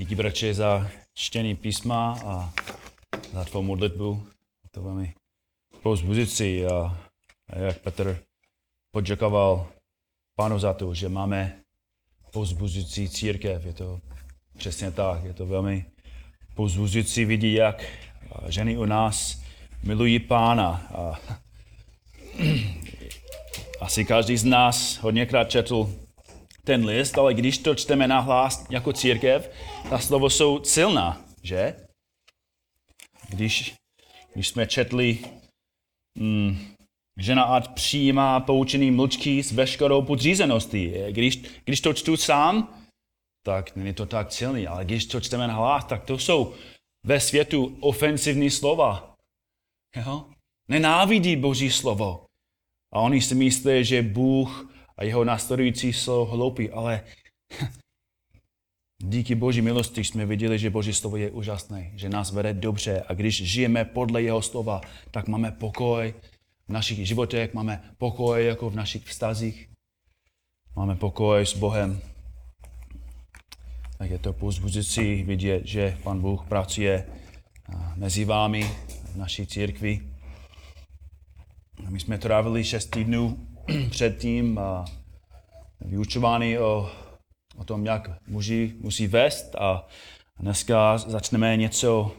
Díky, bratře, za čtení písma a za tvou modlitbu. To velmi povzbuzující. A, a jak Petr poděkoval pánu za to, že máme povzbuzující církev. Je to přesně tak. Je to velmi povzbuzující vidět, jak ženy u nás milují pána. A asi každý z nás hodněkrát četl ten list, ale když to čteme nahlas jako církev, ta slovo jsou silná, že? Když, když jsme četli, mm, žena ať přijímá poučený mlčky s veškerou podřízeností. Když, když to čtu sám, tak není to tak silný, ale když to čteme na hlas, tak to jsou ve světu ofensivní slova. Jo? Nenávidí Boží slovo. A oni si myslí, že Bůh a jeho následující jsou hloupí, ale díky Boží milosti jsme viděli, že Boží slovo je úžasné, že nás vede dobře a když žijeme podle jeho slova, tak máme pokoj v našich životech, máme pokoj jako v našich vztazích, máme pokoj s Bohem. Tak je to pozbuzující vidět, že Pan Bůh pracuje mezi vámi v naší církvi. My jsme trávili šest týdnů předtím vyučovány o, o tom, jak muži musí vést a dneska začneme něco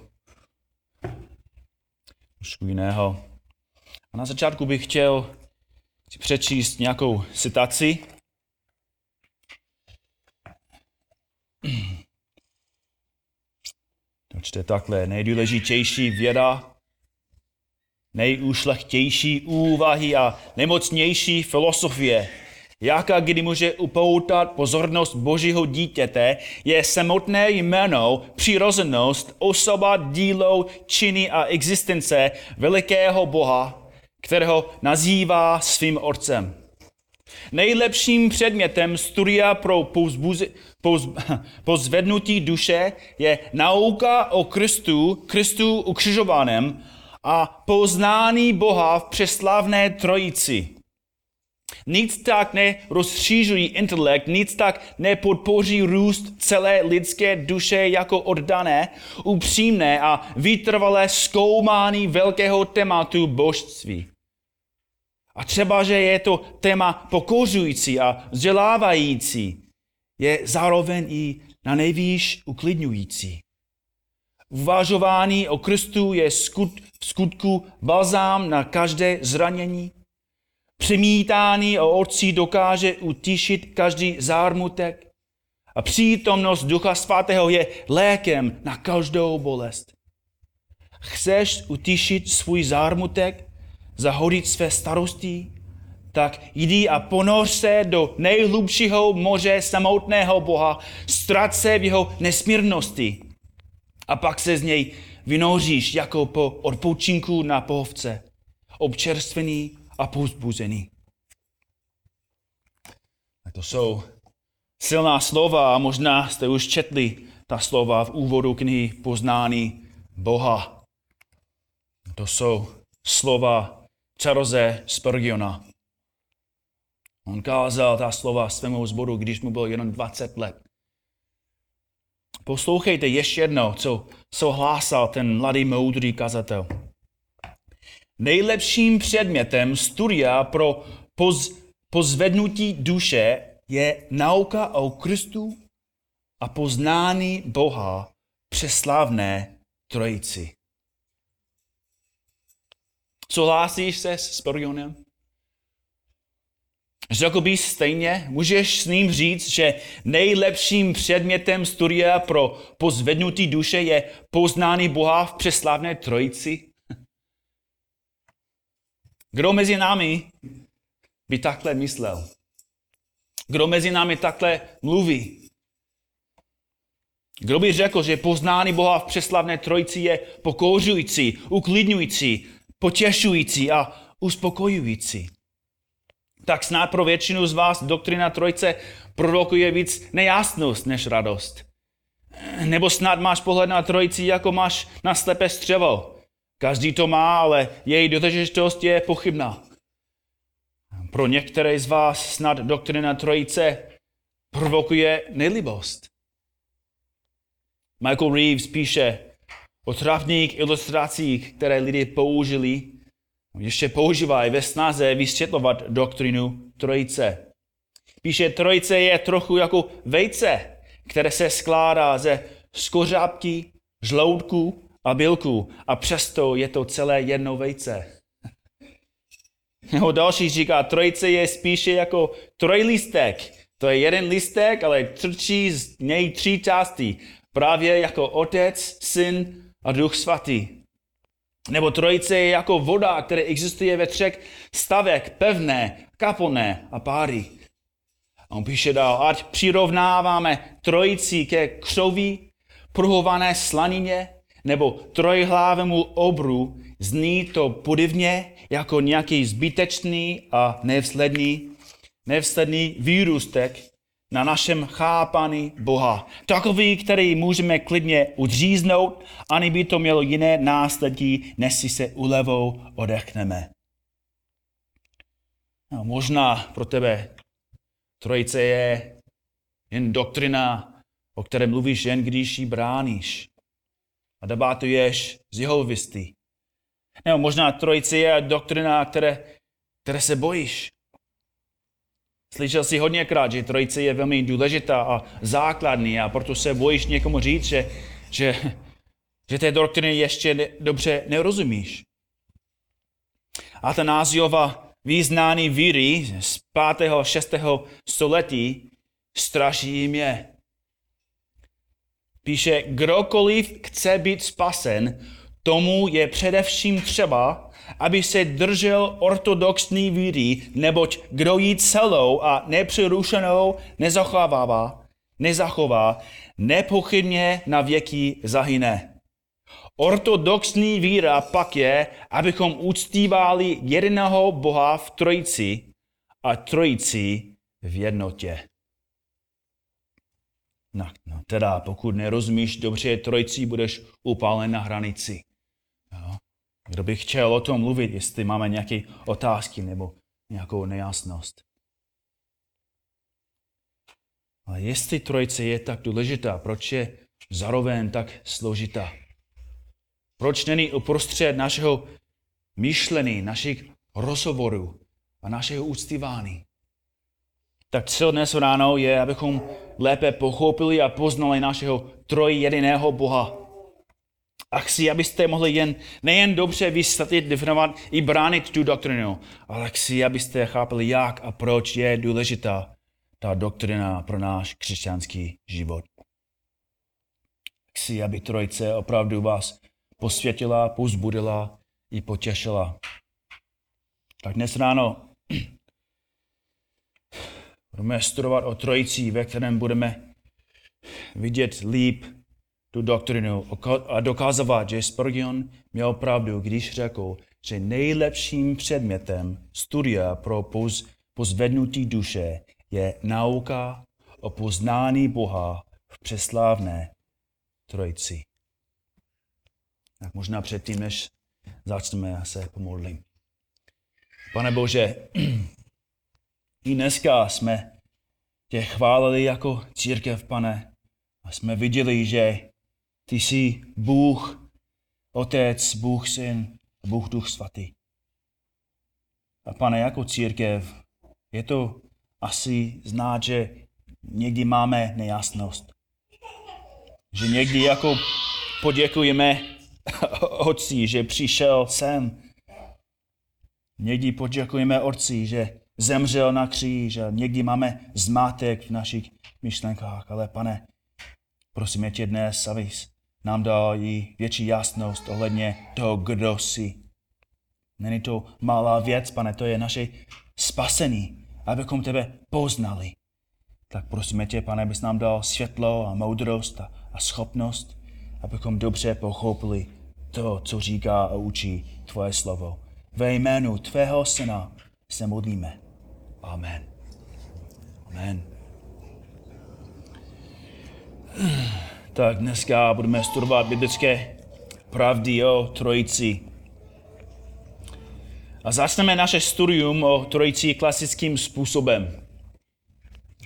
trošku jiného. A na začátku bych chtěl si přečíst nějakou citaci. To čte takhle. Nejdůležitější věda nejušlechtější úvahy a nemocnější filosofie, jaká kdy může upoutat pozornost božího dítěte, je samotné jméno, přirozenost, osoba, dílo, činy a existence velikého Boha, kterého nazývá svým otcem. Nejlepším předmětem studia pro pozbuzi, poz, pozvednutí duše je nauka o Kristu, Kristu ukřižovaném a poznání Boha v přeslavné trojici. Nic tak nerozšířují intelekt, nic tak nepodpoří růst celé lidské duše jako oddané, upřímné a vytrvalé zkoumání velkého tématu božství. A třeba, že je to téma pokořující a vzdělávající, je zároveň i na nejvýš uklidňující. Uvažování o Kristu je skut, v skutku balzám na každé zranění. Přemítání o Otci dokáže utišit každý zármutek. A přítomnost Ducha Svatého je lékem na každou bolest. Chceš utišit svůj zármutek, zahodit své starosti, tak jdi a ponoř se do nejhlubšího moře samotného Boha, ztrat se v jeho nesmírnosti a pak se z něj vynoříš jako po odpočinku na pohovce, občerstvený a povzbuzený. A to jsou silná slova a možná jste už četli ta slova v úvodu knihy Poznání Boha. To jsou slova Charlesa Spurgeona. On kázal ta slova svému zboru, když mu bylo jenom 20 let. Poslouchejte ještě jednou, co, co hlásal ten mladý moudrý kazatel. Nejlepším předmětem studia pro poz, pozvednutí duše je nauka o Kristu a poznání Boha přeslávné trojici. Souhlasíš se s Spurgeonem? Řekl bys stejně, můžeš s ním říct, že nejlepším předmětem studia pro pozvednutí duše je poznání Boha v přeslavné trojici? Kdo mezi námi by takhle myslel? Kdo mezi námi takhle mluví? Kdo by řekl, že poznání Boha v přeslavné trojici je pokouřující, uklidňující, potěšující a uspokojující? Tak snad pro většinu z vás doktrina trojce prorokuje víc nejasnost než radost. Nebo snad máš pohled na trojici, jako máš na slepé střevo. Každý to má, ale její dotažitost je pochybná. Pro některé z vás snad doktrina trojice provokuje nelibost. Michael Reeves píše o trafných ilustracích, které lidé použili, ještě používají ve snaze vysvětlovat doktrinu trojice. Píše, trojice je trochu jako vejce, které se skládá ze skořápky, žloutku a bílku a přesto je to celé jedno vejce. Nebo další říká, trojice je spíše jako trojlistek. To je jeden listek, ale trčí z něj tři části. Právě jako otec, syn a duch svatý. Nebo trojice je jako voda, která existuje ve třech stavech, pevné, kaponé a páry. A on píše dál, ať přirovnáváme trojici ke křoví, pruhované slanině, nebo trojhlávému obru, zní to podivně jako nějaký zbytečný a nevsledný, nevsledný výrůstek na našem chápání Boha. Takový, který můžeme klidně udříznout, ani by to mělo jiné následky, než si se ulevou odechneme. No, možná pro tebe trojice je jen doktrina, o které mluvíš jen když ji bráníš a debatuješ z jeho vysty. Nebo možná trojice je doktrina, které, které se bojíš. Slyšel jsi hodněkrát, že trojice je velmi důležitá a základní a proto se bojíš někomu říct, že, že, že té doktriny ještě ne, dobře nerozumíš. A ta náziova význání víry z 5. a 6. století straší mě. Píše, kdokoliv chce být spasen, tomu je především třeba, aby se držel ortodoxní víry, neboť kdo ji celou a nepřerušenou nezachovává, nezachová, nepochybně na věky zahyne. Ortodoxní víra pak je, abychom uctívali jediného Boha v trojici a trojici v jednotě. No, no teda, pokud nerozumíš dobře trojici, budeš upálen na hranici. Kdo by chtěl o tom mluvit, jestli máme nějaké otázky nebo nějakou nejasnost. Ale jestli trojice je tak důležitá, proč je zároveň tak složitá? Proč není uprostřed našeho myšlení, našich rozhovorů a našeho úctívání? Tak cíl dnes ráno je, abychom lépe pochopili a poznali našeho trojjediného Boha. A chci, abyste mohli jen, nejen dobře vysvětlit, definovat i bránit tu doktrinu, ale chci, abyste chápali, jak a proč je důležitá ta doktrina pro náš křesťanský život. Chci, aby trojice opravdu vás posvětila, pozbudila i potěšila. Tak dnes ráno budeme studovat o trojici, ve kterém budeme vidět líp tu doktrinu a dokazovat, že Spurgeon měl pravdu, když řekl, že nejlepším předmětem studia pro poz, pozvednutí duše je nauka o poznání Boha v přeslávné trojici. Tak možná předtím, než začneme, já se pomodlím. Pane Bože, i dneska jsme tě chválili jako církev, pane, a jsme viděli, že ty jsi Bůh, Otec, Bůh Syn, Bůh Duch Svatý. A pane, jako církev, je to asi znát, že někdy máme nejasnost. Že někdy jako poděkujeme Otci, že přišel sem. Někdy poděkujeme Otci, že zemřel na kříž a někdy máme zmátek v našich myšlenkách. Ale pane, prosíme tě dnes, abys nám dal i větší jasnost ohledně toho, kdo jsi. Není to malá věc, pane, to je naše spasení, abychom tebe poznali. Tak prosíme tě, pane, abys nám dal světlo a moudrost a, a schopnost, abychom dobře pochopili to, co říká a učí tvoje slovo. Ve jménu tvého syna se modlíme. Amen. Amen. Tak dneska budeme studovat biblické pravdy o trojici. A začneme naše studium o trojici klasickým způsobem.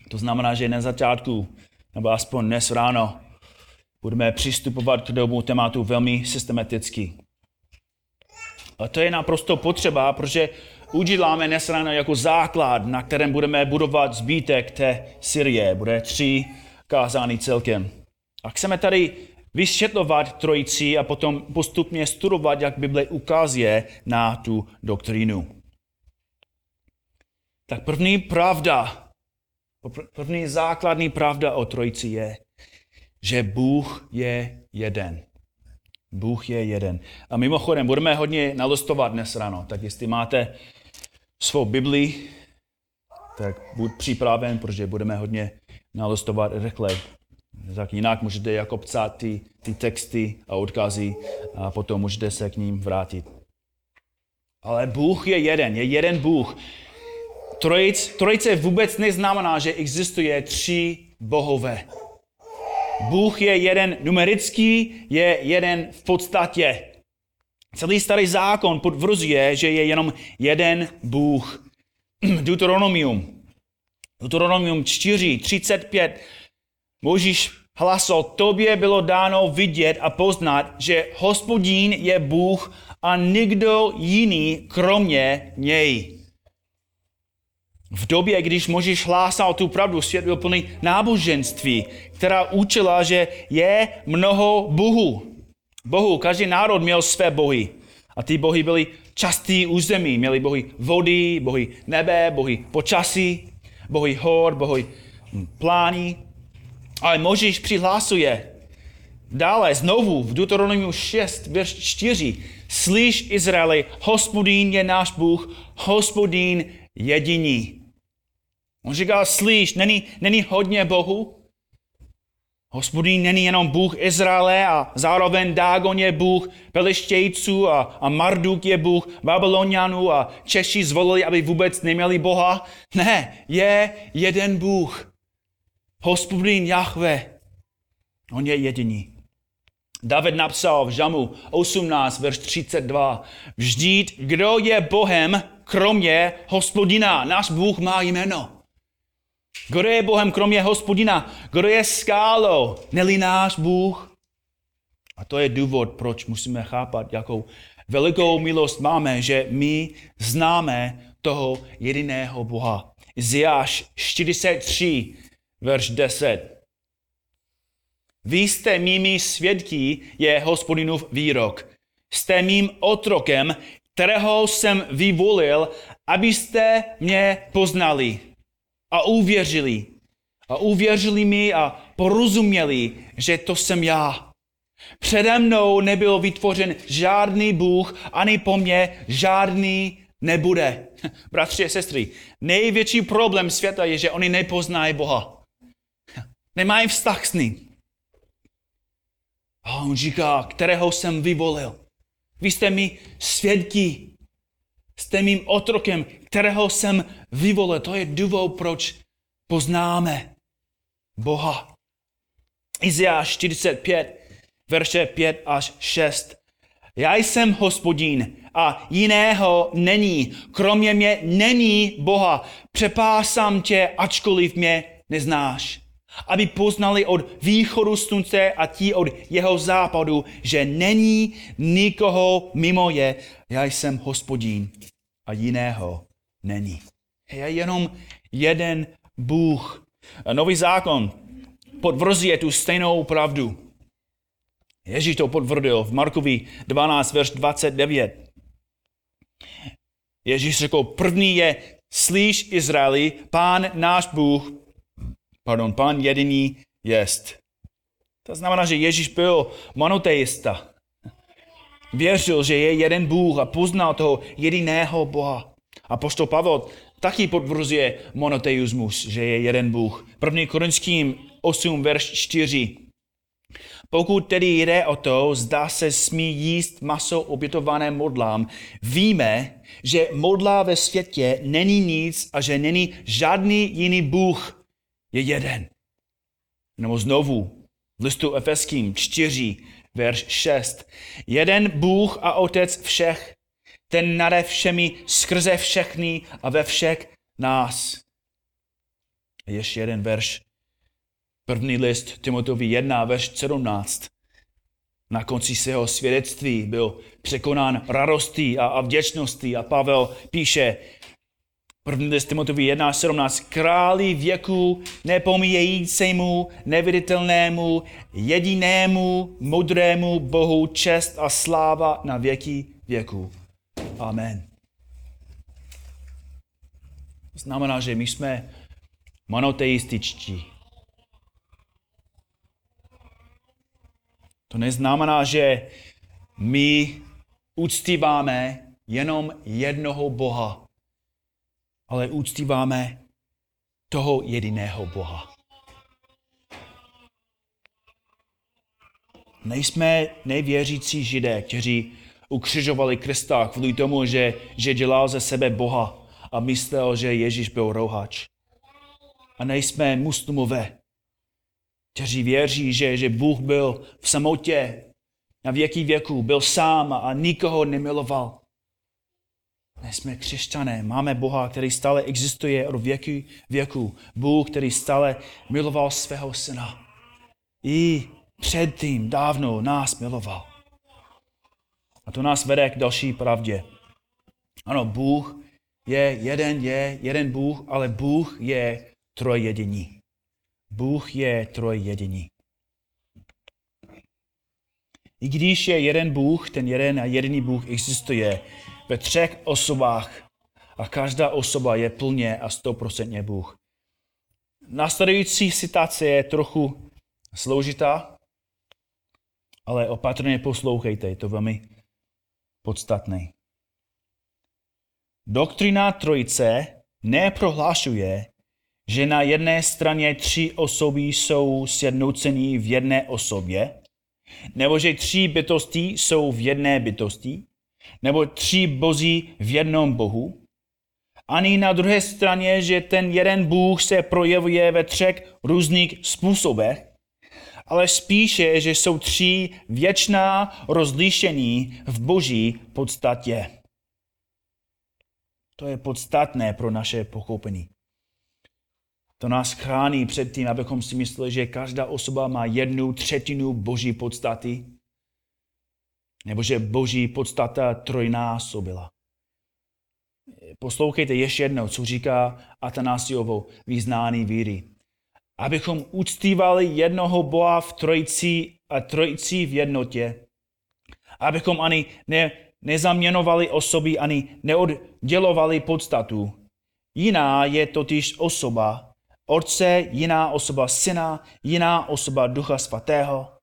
To znamená, že na začátku, nebo aspoň dnes ráno, budeme přistupovat k tomu tématu velmi systematicky. A to je naprosto potřeba, protože uděláme dnes ráno jako základ, na kterém budeme budovat zbytek té Syrie. Bude tři kázání celkem. A chceme tady vysvětlovat trojici a potom postupně studovat, jak Bible ukazuje na tu doktrínu. Tak první pravda, první základní pravda o trojici je, že Bůh je jeden. Bůh je jeden. A mimochodem, budeme hodně nalistovat dnes ráno, tak jestli máte svou Bibli, tak buď připraven, protože budeme hodně nalistovat rychle. Tak jinak můžete jako psát ty, ty texty a odkazy a potom můžete se k ním vrátit. Ale Bůh je jeden, je jeden Bůh. Trojic, trojice vůbec neznamená, že existuje tři bohové. Bůh je jeden numerický, je jeden v podstatě. Celý starý zákon potvrzuje, že je jenom jeden Bůh. Deuteronomium. Deuteronomium 4, 35. Možíš hlaso, tobě bylo dáno vidět a poznat, že hospodín je Bůh a nikdo jiný kromě něj. V době, když Možíš hlásal tu pravdu, svět byl plný náboženství, která učila, že je mnoho bohů. Bohu, každý národ měl své bohy. A ty bohy byly častý území. Měli bohy vody, bohy nebe, bohy počasí, bohy hor, bohy plání. Ale Možíš přihlásuje dále znovu v Deuteronomiu 6, verš 4. Slyš Izraeli, hospodín je náš Bůh, hospodín jediný. On říká, slyš, není, není hodně Bohu? Hospodín není jenom Bůh Izraele a zároveň Dágon je Bůh Pelištějců a, a Marduk je Bůh Babylonianů a Češi zvolili, aby vůbec neměli Boha. Ne, je jeden Bůh. Hospodín Jahve. On je jediný. David napsal v Žamu 18, verš 32. Vždyť, kdo je Bohem, kromě hospodina? Náš Bůh má jméno. Kdo je Bohem kromě hospodina? Kdo je skálou? Neli náš Bůh? A to je důvod, proč musíme chápat, jakou velikou milost máme, že my známe toho jediného Boha. Izajáš 43, verš 10. Vy jste mými svědky, je hospodinův výrok. Jste mým otrokem, kterého jsem vyvolil, abyste mě poznali a uvěřili. A uvěřili mi a porozuměli, že to jsem já. Přede mnou nebyl vytvořen žádný Bůh, ani po mně žádný nebude. Bratři a sestry, největší problém světa je, že oni nepoznají Boha. Nemají vztah s ním. A on říká, kterého jsem vyvolil. Vy jste mi svědky. Jste mým otrokem, kterého jsem vyvolil. To je důvod, proč poznáme Boha. Izajáš 45, verše 5 až 6. Já jsem hospodín a jiného není. Kromě mě není Boha. Přepásám tě, ačkoliv mě neznáš. Aby poznali od východu slunce a ti od jeho západu, že není nikoho mimo je. Já jsem hospodín a jiného není. Je jenom jeden Bůh. Nový zákon potvrzuje tu stejnou pravdu. Ježíš to potvrdil v Markovi 12, verš 29. Ježíš řekl, první je, slyš Izraeli, pán náš Bůh, pardon, pán jediný jest. To znamená, že Ježíš byl monoteista. Věřil, že je jeden Bůh a poznal toho jediného Boha. A poštol Pavel taky potvrzuje monoteismus, že je jeden Bůh. První Korinským 8, verš 4. Pokud tedy jde o to, zda se smí jíst maso obětované modlám, víme, že modla ve světě není nic a že není žádný jiný Bůh, je jeden. Nebo znovu, v listu Efeským 4, verš 6. Jeden Bůh a Otec všech, ten nade všemi, skrze všechny a ve všech nás. A ještě jeden verš První list Timotovi 1, verš 17. Na konci svého svědectví byl překonán radostí a, a vděčností a Pavel píše, První list Timotovi 1, 17. Králi věku nepomíjejícímu, neviditelnému, jedinému, modrému Bohu čest a sláva na věky věku. Amen. To znamená, že my jsme monoteističtí. To neznamená, že my uctíváme jenom jednoho Boha, ale uctíváme toho jediného Boha. Nejsme nevěřící židé, kteří ukřižovali Krista kvůli tomu, že, že dělal ze sebe Boha a myslel, že Ježíš byl rouhač. A nejsme muslimové, kteří věří, že, že Bůh byl v samotě na věky věku, byl sám a nikoho nemiloval. Nejsme křesťané, máme Boha, který stále existuje od věku věku. Bůh, který stále miloval svého syna. I předtím dávno nás miloval. A to nás vede k další pravdě. Ano, Bůh je jeden, je jeden Bůh, ale Bůh je trojjediný. Bůh je trojjediný. I když je jeden Bůh, ten jeden a jediný Bůh existuje ve třech osobách a každá osoba je plně a stoprocentně Bůh. Následující citace je trochu složitá, ale opatrně poslouchejte, je to velmi podstatné. Doktrina trojice neprohlašuje, že na jedné straně tři osoby jsou sjednocení v jedné osobě, nebo že tři bytosti jsou v jedné bytosti, nebo tři bozí v jednom Bohu, ani na druhé straně, že ten jeden Bůh se projevuje ve třech různých způsobech, ale spíše, že jsou tři věčná rozlišení v boží podstatě. To je podstatné pro naše pochopení. To nás chrání před tím, abychom si mysleli, že každá osoba má jednu třetinu boží podstaty, nebo že boží podstata trojnásobila. Poslouchejte ještě jednou, co říká Atanásiovo význání víry. Abychom uctívali jednoho Boha v trojici a trojici v jednotě. Abychom ani ne, nezaměnovali osoby, ani neoddělovali podstatu. Jiná je totiž osoba, Otce, jiná osoba Syna, jiná osoba Ducha Svatého.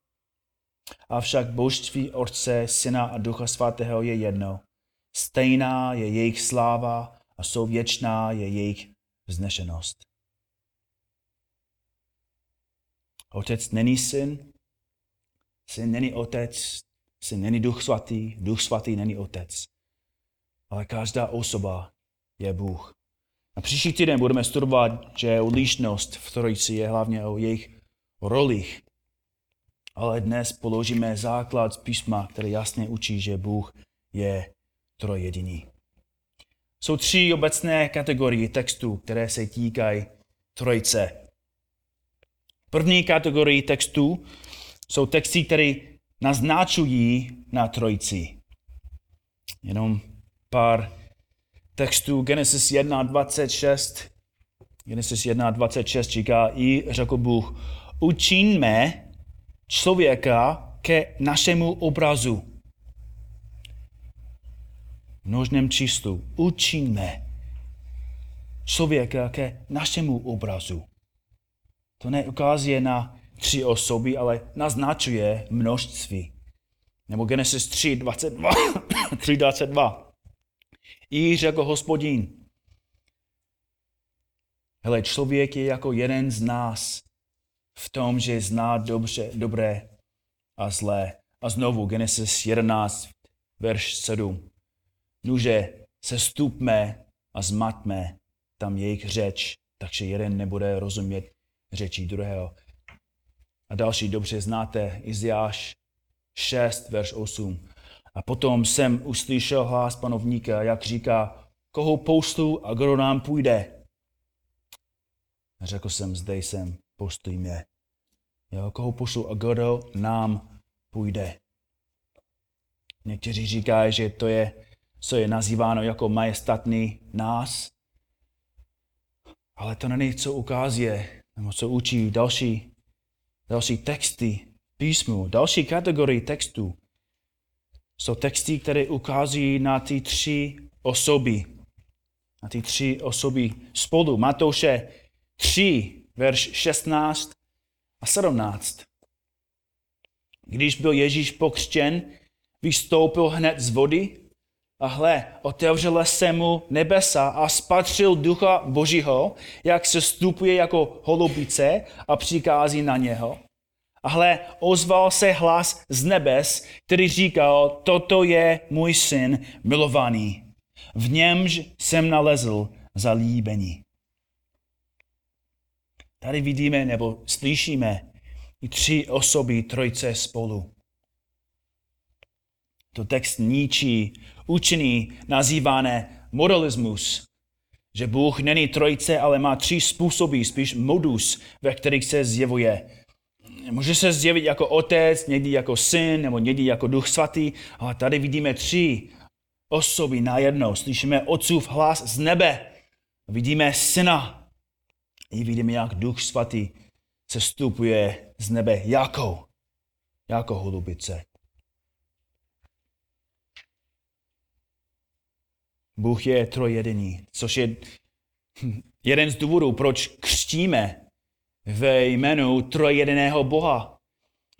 Avšak božství Otce, Syna a Ducha Svatého je jedno. Stejná je jejich sláva a souvěčná je jejich vznešenost. Otec není syn, syn není otec, syn není duch svatý, duch svatý není otec. Ale každá osoba je Bůh. A příští týden budeme studovat, že odlišnost v trojici je hlavně o jejich rolích. Ale dnes položíme základ z písma, který jasně učí, že Bůh je trojediný. Jsou tři obecné kategorie textů, které se týkají trojice. První kategorie textů jsou texty, které naznačují na trojici. Jenom pár textu Genesis 1.26. Genesis 1.26 říká, i řekl Bůh, učinme člověka ke našemu obrazu. V množném číslu. Učinme člověka ke našemu obrazu. To neukazuje na tři osoby, ale naznačuje množství. Nebo Genesis 3, 22. 3, 22. I řekl hospodin. Hele, člověk je jako jeden z nás v tom, že zná dobře, dobré a zlé. A znovu Genesis 11, verš 7. Nuže se stupme a zmatme tam jejich řeč, takže jeden nebude rozumět řečí druhého. A další dobře znáte Iziáš 6, verš 8. A potom jsem uslyšel hlas panovníka, jak říká, koho postu a kdo nám půjde. A řekl jsem, zde jsem, postuj mě. Jo, koho pošlu a kdo nám půjde. Někteří říkají, že to je, co je nazýváno jako majestatný nás, ale to není, co ukazuje, nebo co učí další, další texty písmu, další kategorii textů. Jsou texty, které ukazují na ty tři osoby. Na ty tři osoby spolu. Matouše 3, verš 16 a 17. Když byl Ježíš pokřtěn, vystoupil hned z vody a hle, otevřela se mu nebesa a spatřil ducha Božího, jak se stupuje jako holubice a přikází na něho. A hle, ozval se hlas z nebes, který říkal, toto je můj syn milovaný. V němž jsem nalezl zalíbení. Tady vidíme nebo slyšíme tři osoby trojce spolu. To text ničí učení nazývané modalismus, že Bůh není trojce, ale má tři způsoby, spíš modus, ve kterých se zjevuje. Může se zjevit jako otec, někdy jako syn, nebo někdy jako duch svatý, ale tady vidíme tři osoby najednou. Slyšíme otcův hlas z nebe. Vidíme syna. I vidíme, jak duch svatý se stupuje z nebe jako, jako holubice. Bůh je trojediný, což je jeden z důvodů, proč křtíme ve jménu trojjediného Boha.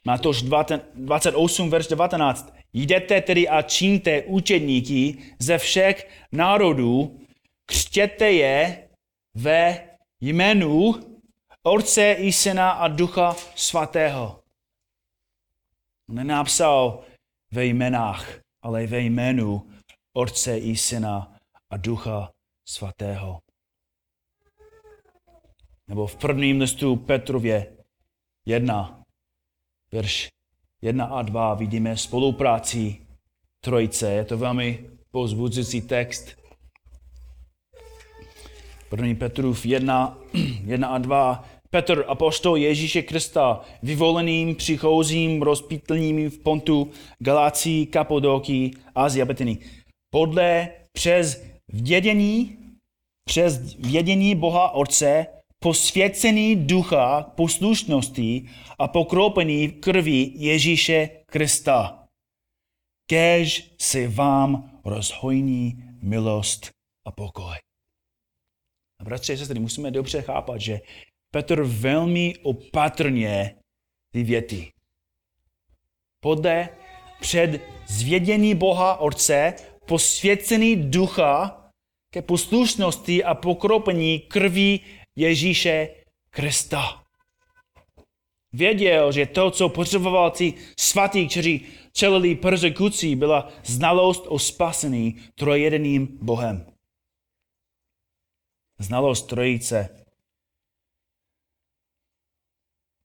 Mátoš 28, verš 19. Jděte tedy a čiňte učedníky ze všech národů, křtěte je ve jménu Otce i Syna a Ducha Svatého. Nenapsal ve jménách, ale ve jménu Otce i Syna a Ducha Svatého. Nebo v prvním listu Petrově 1, verš 1 a 2 vidíme spolupráci trojice. Je to velmi pozbudzující text. První Petrův 1, 1 a 2. Petr, apostol Ježíše Krista, vyvoleným, přichozím, rozpítlným v Pontu, Galácii, Kapodoky, Azii a Betiny podle přes vědění, přes vědění Boha Otce, posvěcený ducha poslušnosti a pokropený krví Ježíše Krista. Kež se vám rozhojní milost a pokoj. A bratři a sestry, musíme dobře chápat, že Petr velmi opatrně ty věty. Podle před zvědění Boha Otce posvěcený ducha ke poslušnosti a pokropení krví Ježíše Krista. Věděl, že to, co potřeboval ti svatí, kteří čelili persekucí, byla znalost o spasení trojedeným Bohem. Znalost trojice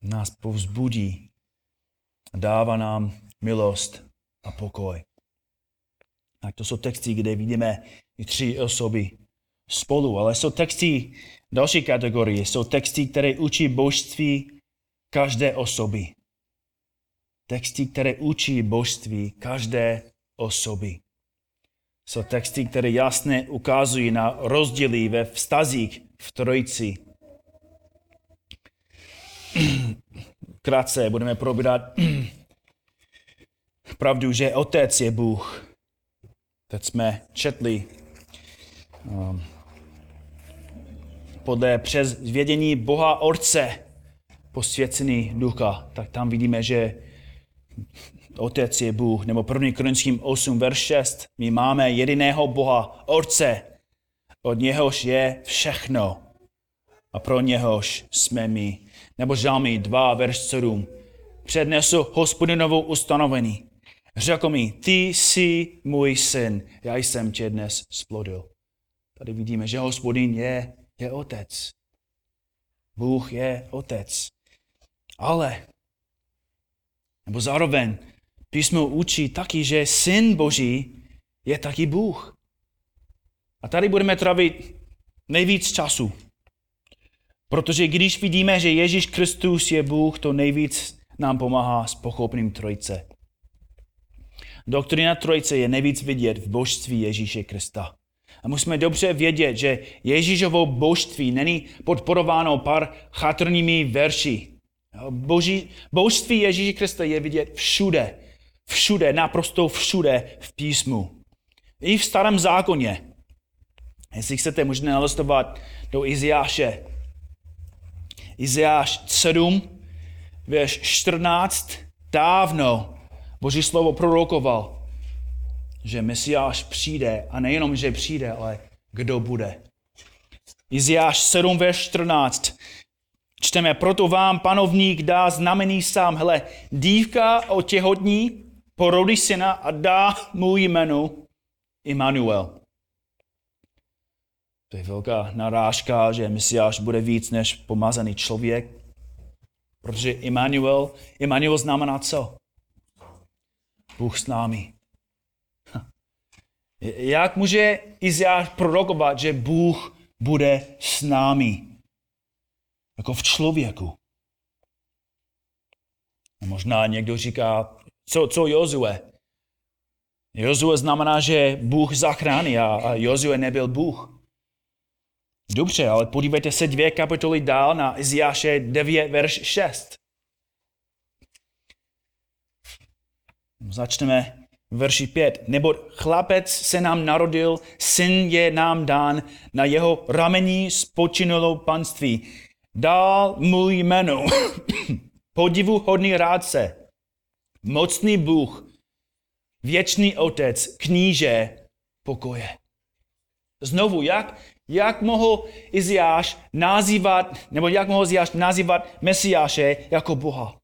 nás povzbudí a dává nám milost a pokoj. Tak to jsou texty, kde vidíme i tři osoby spolu, ale jsou texty další kategorie. Jsou texty, které učí božství každé osoby. Texty, které učí božství každé osoby. Jsou texty, které jasně ukazují na rozdíly ve vztazích v trojici. Krátce budeme probírat pravdu, že Otec je Bůh, Teď jsme četli um, podle přes vědění Boha Orce posvěcený ducha, tak tam vidíme, že Otec je Bůh, nebo 1. Korinským 8, verš 6. My máme jediného Boha, Orce, od něhož je všechno a pro něhož jsme my. Nebo Žalmy 2, verš 7. Přednesu hospodinovou ustanovení. Řekl mi, ty jsi můj syn, já jsem tě dnes splodil. Tady vidíme, že hospodin je, je otec. Bůh je otec. Ale, nebo zároveň, písmo učí taky, že syn Boží je taky Bůh. A tady budeme trávit nejvíc času. Protože když vidíme, že Ježíš Kristus je Bůh, to nejvíc nám pomáhá s pochopením Trojce. Doktrina Trojce je nejvíc vidět v božství Ježíše Krista. A musíme dobře vědět, že Ježíšovo božství není podporováno pár chatrnými verši. Boží, božství Ježíše Krista je vidět všude. Všude, naprosto všude v písmu. I v starém zákoně. Jestli chcete, můžete nalistovat do Iziáše. Iziáš 7, verš 14. Dávno Boží slovo prorokoval, že Mesiáš přijde a nejenom, že přijde, ale kdo bude. Iziáš 7, verš 14. Čteme, proto vám panovník dá znamení sám. Hele, dívka otěhotní, porodí syna a dá mu jméno Immanuel. To je velká narážka, že Mesiáš bude víc než pomazaný člověk. Protože Immanuel, Immanuel znamená co? Bůh s námi. Jak může Iziáš prorokovat, že Bůh bude s námi? Jako v člověku. A možná někdo říká, co, co Jozue? Jozue znamená, že Bůh zachrání a, a Jozue nebyl Bůh. Dobře, ale podívejte se dvě kapitoly dál na Iziáše 9, verš 6. Začneme verši 5. Nebo chlapec se nám narodil, syn je nám dán, na jeho ramení spočinulo panství. Dal můj jméno, podivuhodný rádce, mocný Bůh, věčný otec, kníže pokoje. Znovu, jak, jak mohl Iziáš nazývat, nebo jak mohl Iziáš nazývat Mesiáše jako Boha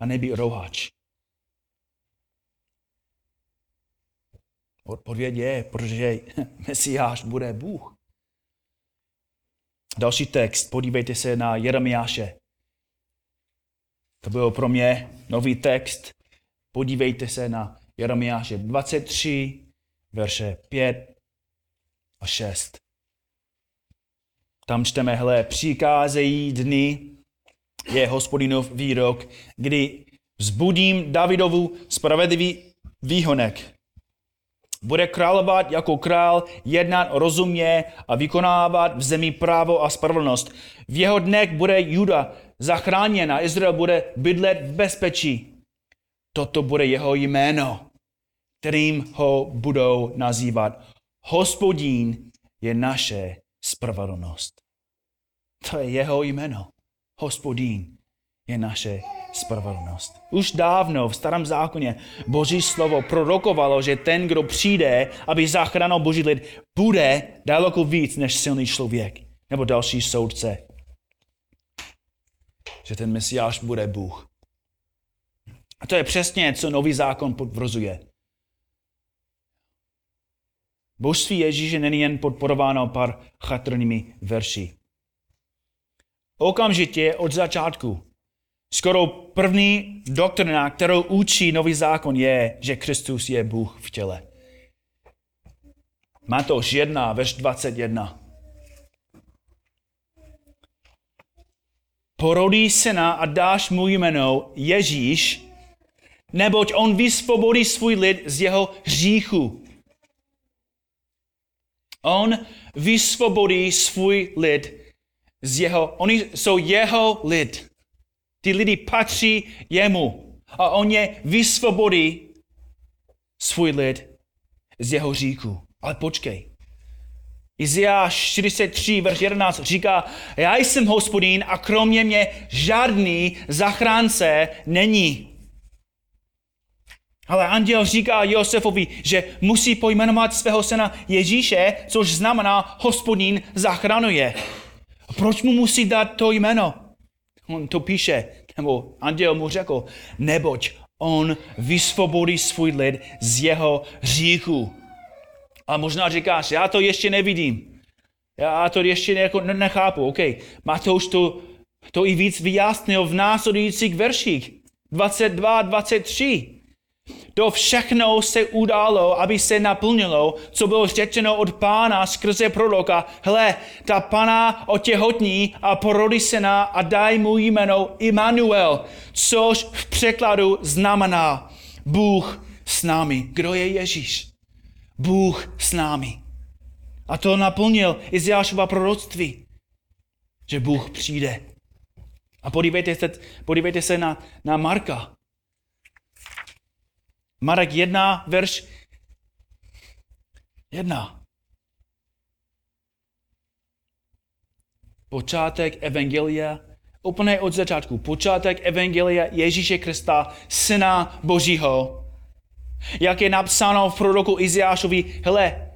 a nebýt roháč? Odpověď je, protože Mesiáš bude Bůh. Další text, podívejte se na Jeremiáše. To byl pro mě nový text. Podívejte se na Jeremiáše 23, verše 5 a 6. Tam čteme, hele, přikázejí dny, je hospodinov výrok, kdy vzbudím Davidovu spravedlivý výhonek. Bude královat jako král, jednat rozumně a vykonávat v zemi právo a spravedlnost. V jeho dnech bude Juda zachráněna, Izrael bude bydlet v bezpečí. Toto bude jeho jméno, kterým ho budou nazývat. Hospodín je naše spravedlnost. To je jeho jméno. Hospodín je naše spravedlnost. Už dávno v starém zákoně Boží slovo prorokovalo, že ten, kdo přijde, aby zachránil Boží lid, bude daleko víc než silný člověk nebo další soudce. Že ten Mesiáš bude Bůh. A to je přesně, co nový zákon potvrzuje. Božství Ježíše není jen podporováno pár chatrnými verši. Okamžitě od začátku Skoro první doktrina, kterou učí nový zákon, je, že Kristus je Bůh v těle. Matouš 1, verš 21. Porodí syna a dáš mu jméno Ježíš, neboť on vysvobodí svůj lid z jeho hříchu. On vysvobodí svůj lid z jeho, oni jsou jeho lid. Ty lidi patří jemu a on je vysvobodí svůj lid z jeho říku. Ale počkej. Iziáš 43, verš 11 říká, já jsem hospodín a kromě mě žádný zachránce není. Ale anděl říká Josefovi, že musí pojmenovat svého syna Ježíše, což znamená hospodín zachraňuje. Proč mu musí dát to jméno? On to píše, nebo anděl mu řekl, neboť on vysvobodí svůj lid z jeho hříchu. A možná říkáš, já to ještě nevidím. Já to ještě jako nechápu. OK, Matouš to, to i víc vyjasnil v následujících verších. 22, 23. To všechno se událo, aby se naplnilo, co bylo řečeno od pána skrze proroka. Hle, ta pana otěhotní a porodí syna a daj mu jméno Immanuel, což v překladu znamená Bůh s námi. Kdo je Ježíš? Bůh s námi. A to naplnil Iziášova proroctví, že Bůh přijde. A podívejte se, podívejte se na, na Marka. Marek 1, verš 1. Počátek Evangelia, úplně od začátku. Počátek Evangelia Ježíše Krista, Syna Božího. Jak je napsáno v proroku Iziášovi, hele,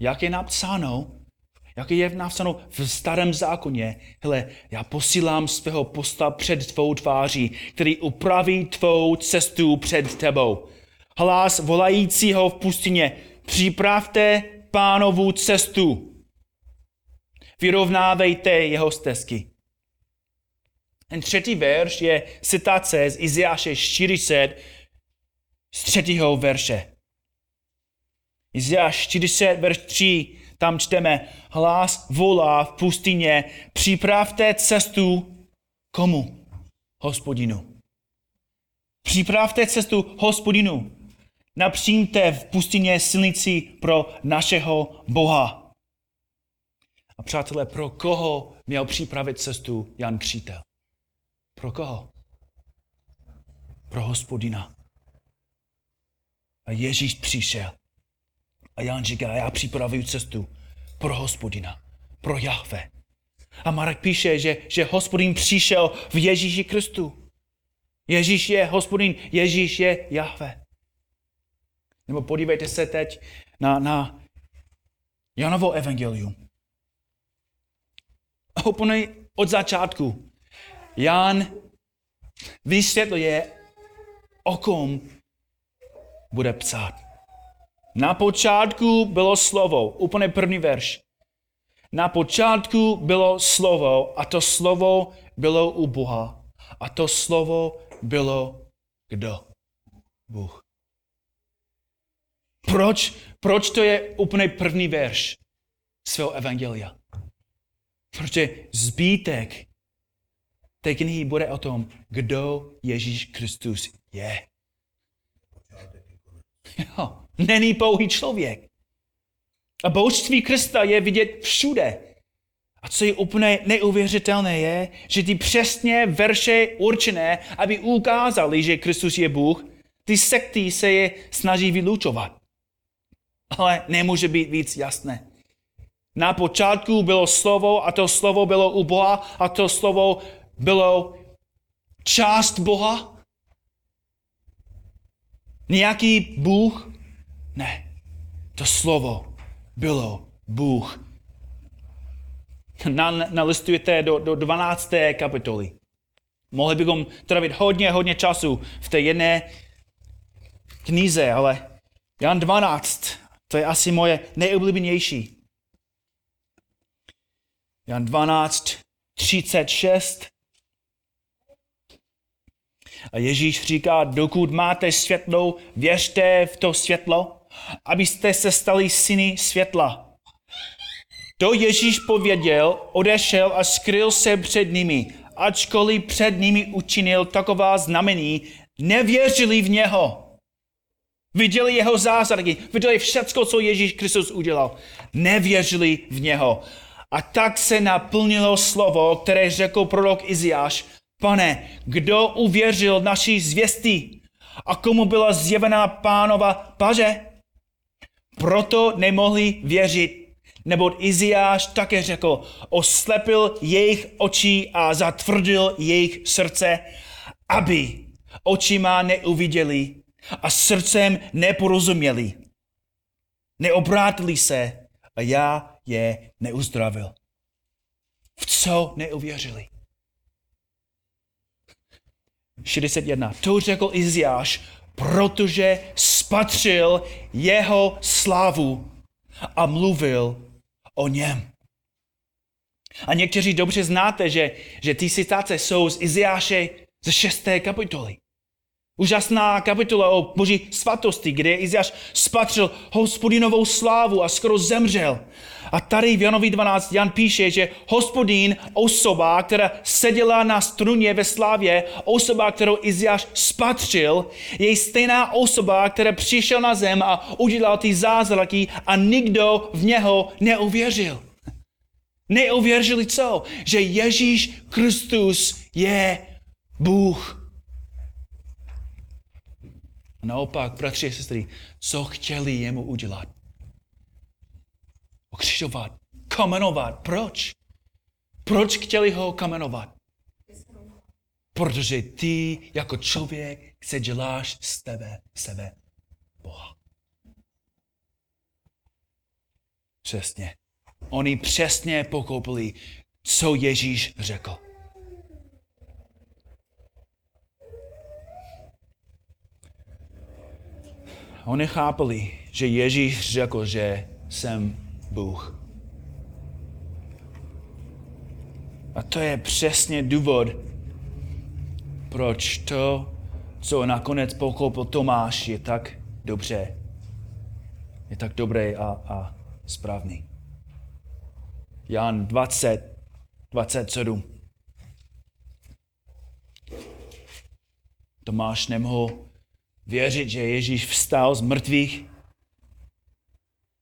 jak je napsáno, jak je napsáno v starém zákoně, hele, já posílám svého posta před tvou tváří, který upraví tvou cestu před tebou. Hlas volajícího v pustině, připravte pánovu cestu. Vyrovnávejte jeho stezky. Ten třetí verš je citace z Iziáše 40 z třetího verše. Iziáš 40, verš 3, tam čteme, hlas volá v pustině, připravte cestu komu? Hospodinu. Připravte cestu hospodinu. Napřímte v pustině silnici pro našeho Boha. A přátelé, pro koho měl připravit cestu Jan Křítel? Pro koho? Pro hospodina. A Ježíš přišel a Jan říká, já připravuju cestu pro hospodina, pro Jahve. A Marek píše, že, že hospodin přišel v Ježíši Kristu. Ježíš je hospodin, Ježíš je Jahve. Nebo podívejte se teď na, na Janovo evangelium. A úplně od začátku Jan vysvětluje, o kom bude psát. Na počátku bylo slovo, úplně první verš. Na počátku bylo slovo a to slovo bylo u Boha. A to slovo bylo kdo? Bůh. Proč, proč to je úplně první verš svého evangelia? Protože zbytek té knihy bude o tom, kdo Ježíš Kristus je. Jo. Není pouhý člověk. A božství Krista je vidět všude. A co je úplně neuvěřitelné je, že ty přesně verše určené, aby ukázali, že Kristus je Bůh, ty sekty se je snaží vylučovat. Ale nemůže být víc jasné. Na počátku bylo slovo a to slovo bylo u Boha a to slovo bylo část Boha. Nějaký Bůh ne, to slovo bylo Bůh. Nalistujete do, do 12. kapitoly. Mohli bychom trávit hodně, hodně času v té jedné knize, ale Jan 12, to je asi moje nejoblíbenější. Jan 12, 36. A Ježíš říká, dokud máte světlo, věřte v to světlo abyste se stali syny světla. To Ježíš pověděl, odešel a skryl se před nimi, ačkoliv před nimi učinil taková znamení, nevěřili v něho. Viděli jeho zázraky, viděli všecko, co Ježíš Kristus udělal. Nevěřili v něho. A tak se naplnilo slovo, které řekl prorok Iziáš. Pane, kdo uvěřil naší zvěstí? A komu byla zjevená pánova paže? Proto nemohli věřit, neboť Iziáš také řekl, oslepil jejich oči a zatvrdil jejich srdce, aby očima neuviděli a srdcem neporozuměli. Neobrátili se a já je neuzdravil. V co neuvěřili? 61. To řekl Iziáš, protože spatřil jeho slávu a mluvil o něm. A někteří dobře znáte, že, že ty citace jsou z Iziáše ze šesté kapitoly. Úžasná kapitola o boží svatosti, kde Izajáš spatřil hospodinovou slávu a skoro zemřel. A tady v Janovi 12 Jan píše, že hospodín, osoba, která seděla na struně ve slávě, osoba, kterou Izajáš spatřil, je stejná osoba, která přišel na zem a udělal ty zázraky a nikdo v něho neuvěřil. Neuvěřili co? Že Ježíš Kristus je Bůh. Naopak, bratři a sestry, co chtěli jemu udělat? Okřižovat, kamenovat. Proč? Proč chtěli ho kamenovat? Protože ty jako člověk se děláš z tebe, sebe Boha. Přesně. Oni přesně pochopili, co Ježíš řekl. Oni chápali, že Ježíš řekl, že jsem Bůh. A to je přesně důvod, proč to, co nakonec pochopil Tomáš, je tak dobře. Je tak dobré a, a správný. Jan 20, 27. Tomáš nemohl věřit, že Ježíš vstal z mrtvých.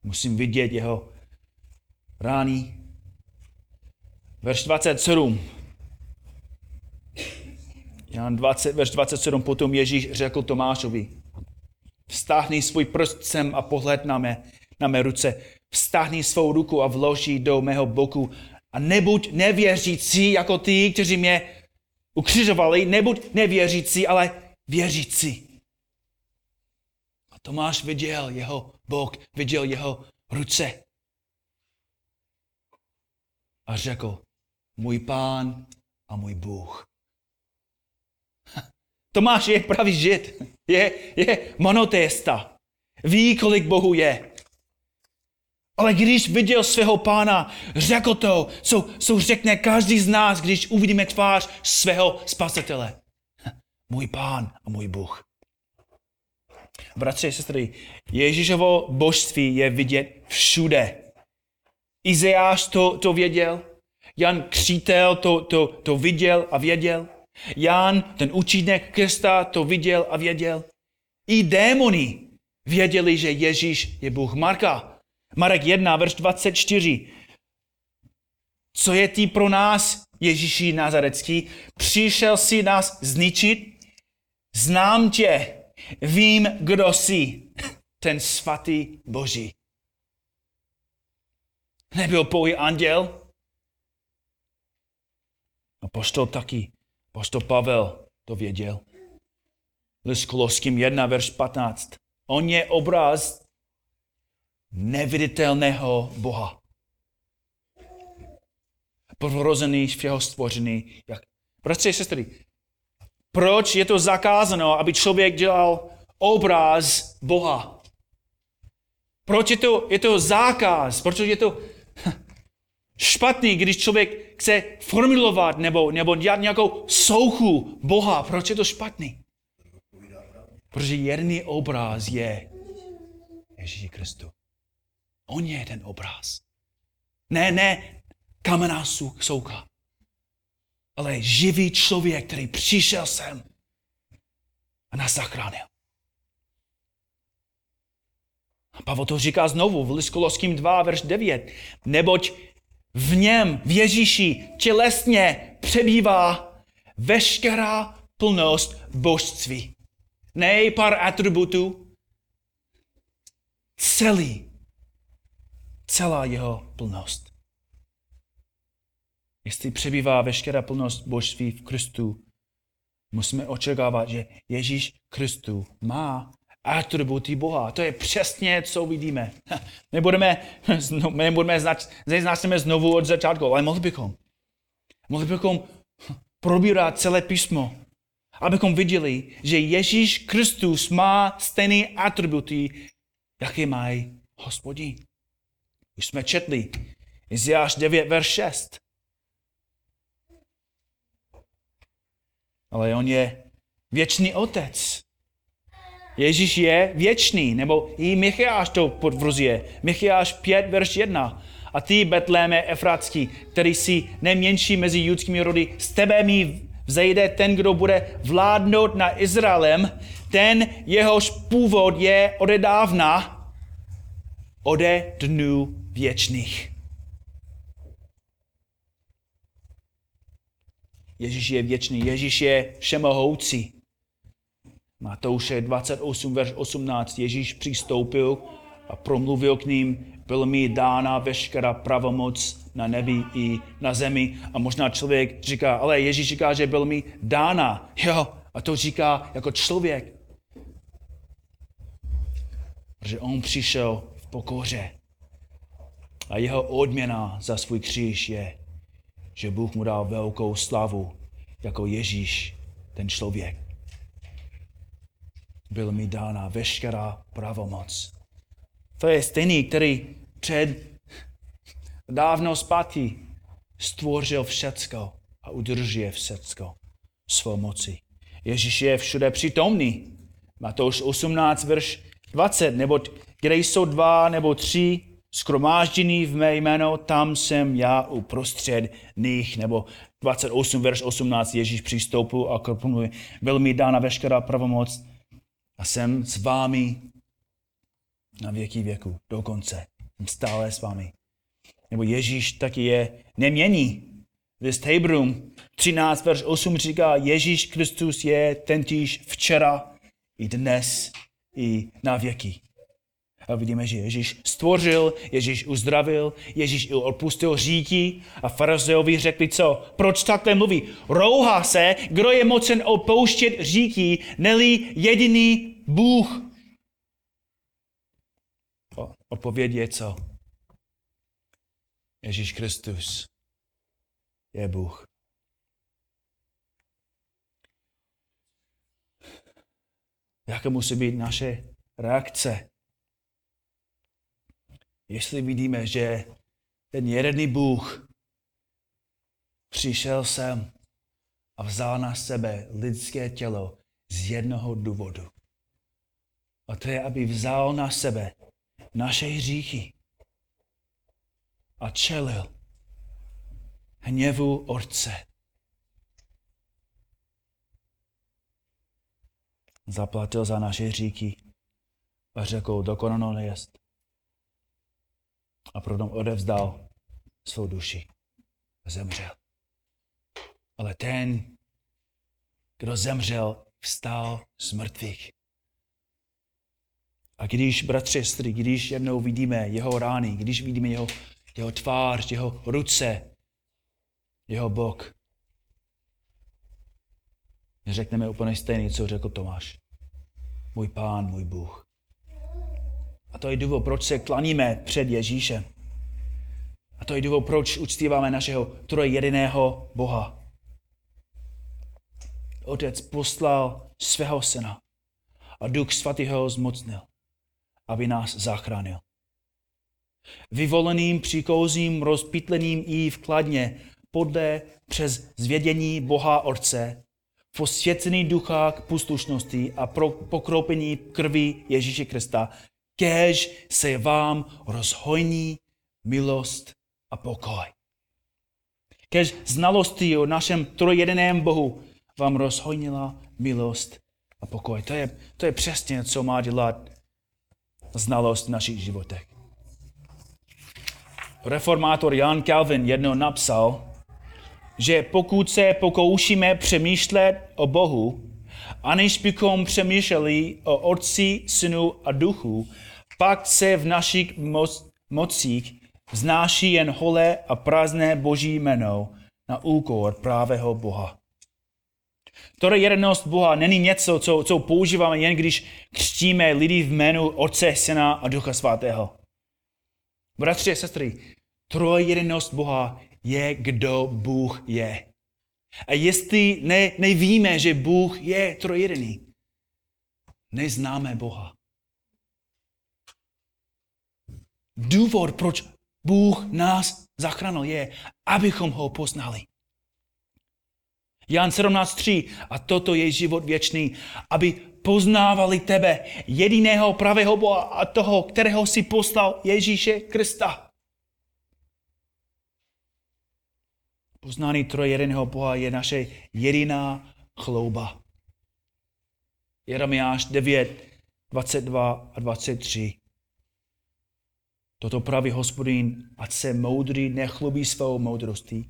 Musím vidět jeho rány. Verš 27. Jan 20, verš 27, potom Ježíš řekl Tomášovi, vstáhni svůj prst sem a pohled na mé, na mé ruce, vstáhni svou ruku a vloží do mého boku a nebuď nevěřící jako ty, kteří mě ukřižovali, nebuď nevěřící, ale věřící. Tomáš viděl jeho bok, viděl jeho ruce. A řekl, můj pán a můj Bůh. Tomáš je pravý žid, je, je monotésta. Ví, kolik Bohu je. Ale když viděl svého pána, řekl to, co, co řekne každý z nás, když uvidíme tvář svého spasitele. Můj pán a můj Bůh. Bratři a sestry, Ježíšovo božství je vidět všude. Izeáš to, to věděl, Jan Křítel to, to, to viděl a věděl, Jan, ten učínek Krista, to viděl a věděl. I démoni věděli, že Ježíš je Bůh. Marka, Marek 1, verš 24. Co je ty pro nás, Ježíši Nazarecký? Přišel si nás zničit? Znám tě, Vím, kdo jsi, ten svatý Boží. Nebyl pouhý anděl. A poštol taky, poštol Pavel to věděl. List Koloským 1, verš 15. On je obraz neviditelného Boha. Prvorozený, všeho stvořený. Jak... Bratři a sestry, proč je to zakázáno, aby člověk dělal obraz Boha? Proč je to, je to zákaz? Proč je to špatný, když člověk chce formulovat nebo, nebo dělat nějakou souchu Boha? Proč je to špatný? Protože jediný obraz je Ježíš Kristu. On je ten obraz. Ne, ne, kamenná souka ale živý člověk, který přišel sem a nás zachránil. A Pavel to říká znovu v Liskoloským 2, verš 9. Neboť v něm, v Ježíši, tělesně přebývá veškerá plnost božství. Ne pár atributů, celý, celá jeho plnost. Jestli přebývá veškerá plnost božství v Kristu, musíme očekávat, že Ježíš Kristu má atributy Boha. To je přesně, co vidíme. Nebudeme, nebudeme znát, neznačíme znovu od začátku, ale mohli bychom. Mohli bychom probírat celé písmo, abychom viděli, že Ježíš Kristus má stejné atributy, jaké mají hospodin. Už jsme četli Iziáš 9, verš 6. ale on je věčný otec. Ježíš je věčný, nebo i Michiáš to potvrzuje. Michiáš 5, verš 1. A ty, Betléme Efratský, který jsi nejmenší mezi judskými rody, z tebe mi vzejde ten, kdo bude vládnout na Izraelem, ten jehož původ je odedávna, ode dnů věčných. Ježíš je věčný, Ježíš je všemohoucí. Matouše 28, verš 18. Ježíš přistoupil a promluvil k ním, byl mi dána veškerá pravomoc na nebi i na zemi. A možná člověk říká, ale Ježíš říká, že byl mi dána. Jo, a to říká jako člověk. Protože on přišel v pokoře. A jeho odměna za svůj kříž je, že Bůh mu dal velkou slavu jako Ježíš, ten člověk. Byl mi dána veškerá pravomoc. To je stejný, který před dávno zpátky stvořil všecko a udržuje všecko svou moci. Ježíš je všude přítomný. Matouš 18, verš 20, nebo kde jsou dva nebo tři skromáždění v mé jméno, tam jsem já uprostřed nich, nebo 28, verš 18, Ježíš přistoupil a promluvil, byl mi dána veškerá pravomoc a jsem s vámi na věky věku, do konce. Jsem stále s vámi. Nebo Ježíš taky je nemění. List Hebrům 13, verš 8 říká, Ježíš Kristus je tentýž včera i dnes i na věky. A vidíme, že Ježíš stvořil, Ježíš uzdravil, Ježíš odpustil říky a farizeovi řekli co? Proč takhle mluví? Rouhá se, kdo je mocen opouštět říky, neli jediný Bůh. Odpověď je co? Ježíš Kristus je Bůh. Jaká musí být naše reakce? Jestli vidíme, že ten jedený Bůh přišel sem a vzal na sebe lidské tělo z jednoho důvodu. A to je, aby vzal na sebe naše hříchy a čelil hněvu Otce. Zaplatil za naše hříchy a řekl, dokonano jest. A proto odevzdal svou duši a zemřel. Ale ten, kdo zemřel, vstal z mrtvých. A když, bratři, sestry, když jednou vidíme jeho rány, když vidíme jeho, jeho tvář, jeho ruce, jeho bok, řekneme úplně stejný, co řekl Tomáš. Můj pán, můj Bůh. A to je důvod, proč se klaníme před Ježíšem. A to je důvod, proč uctíváme našeho trojjediného Boha. Otec poslal svého syna a Duch svatý ho zmocnil aby nás zachránil. Vyvoleným příkozím rozpitleným i vkladně podle přes zvědění Boha Orce, posvěcený ducha k poslušnosti a pro pokropení krvi Ježíše Krista, kež se vám rozhojní milost a pokoj. Kež znalosti o našem trojedeném Bohu vám rozhojnila milost a pokoj. To je, to je přesně, co má dělat znalost v našich životech. Reformátor Jan Calvin jedno napsal, že pokud se pokoušíme přemýšlet o Bohu, aniž bychom přemýšleli o Otci, Synu a Duchu, pak se v našich moc, mocích znáší jen holé a prázdné boží jméno na úkor právého Boha. Tohle jedenost Boha není něco, co, co používáme jen když křtíme lidi v jménu Otce, Syna a Ducha Svatého. Bratři a sestry, trojjedenost Boha je, kdo Bůh je. A jestli ne, nevíme, že Bůh je trojjedený, neznáme Boha. Důvod, proč Bůh nás zachránil, je, abychom ho poznali. Jan 17.3. A toto je život věčný, aby poznávali tebe, jediného pravého Boha a toho, kterého si poslal Ježíše Krista. Poznání trojediného Boha je naše jediná chlouba. Jeremiáš 9, 22 a 23. Toto praví hospodin, ať se moudrý nechlubí svou moudrostí,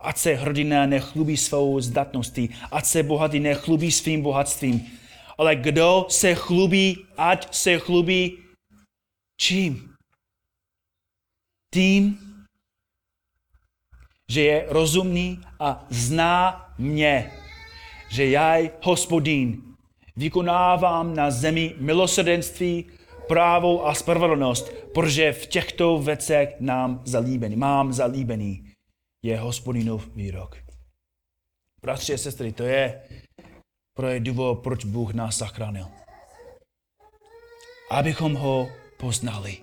ať se hrdina nechlubí svou zdatností, ať se bohatý nechlubí svým bohatstvím. Ale kdo se chlubí, ať se chlubí čím? Tím, že je rozumný a zná mě, že já, hospodín, vykonávám na zemi milosrdenství, právo a spravedlnost, protože v těchto věcech nám zalíbený, mám zalíbený, je hospodinův výrok. Bratři a sestry, to je pro důvod, proč Bůh nás zachránil. Abychom ho poznali.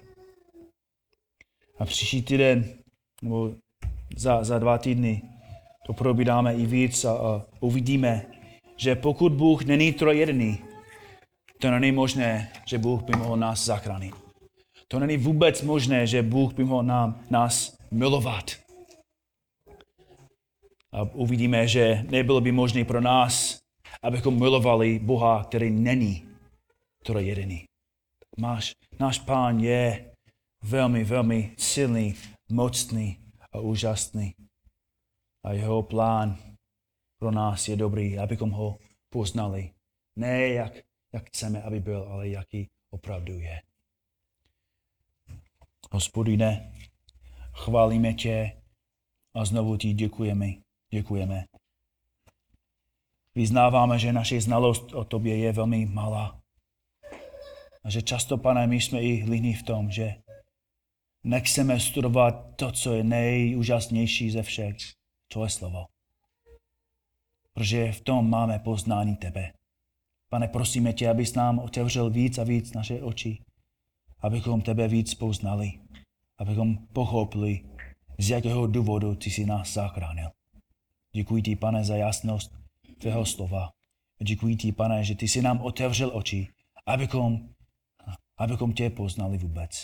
A příští týden, nebo za, za dva týdny, to probídáme i víc a, a uvidíme, že pokud Bůh není trojedný, to není možné, že Bůh by mohl nás zachránit. To není vůbec možné, že Bůh by mohl nám, nás milovat. A uvidíme, že nebylo by možné pro nás, abychom milovali Boha, který není trojediný. Máš, náš pán je velmi, velmi silný, mocný a úžasný. A jeho plán pro nás je dobrý, abychom ho poznali. Ne jak, jak chceme, aby byl, ale jaký opravdu je. Hospodine, chválíme tě a znovu ti děkujeme. Děkujeme. Vyznáváme, že naše znalost o tobě je velmi malá. A že často, pane, my jsme i líní v tom, že nechceme studovat to, co je nejúžasnější ze všech, tvoje slovo protože v tom máme poznání tebe. Pane, prosíme tě, abys nám otevřel víc a víc naše oči, abychom tebe víc poznali, abychom pochopili, z jakého důvodu ty jsi nás zachránil. Děkuji ti, pane, za jasnost tvého slova. Děkuji ti, pane, že ty jsi nám otevřel oči, abychom, abychom tě poznali vůbec.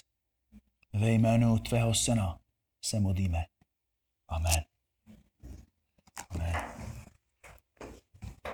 Ve jménu tvého syna se modlíme. Amen.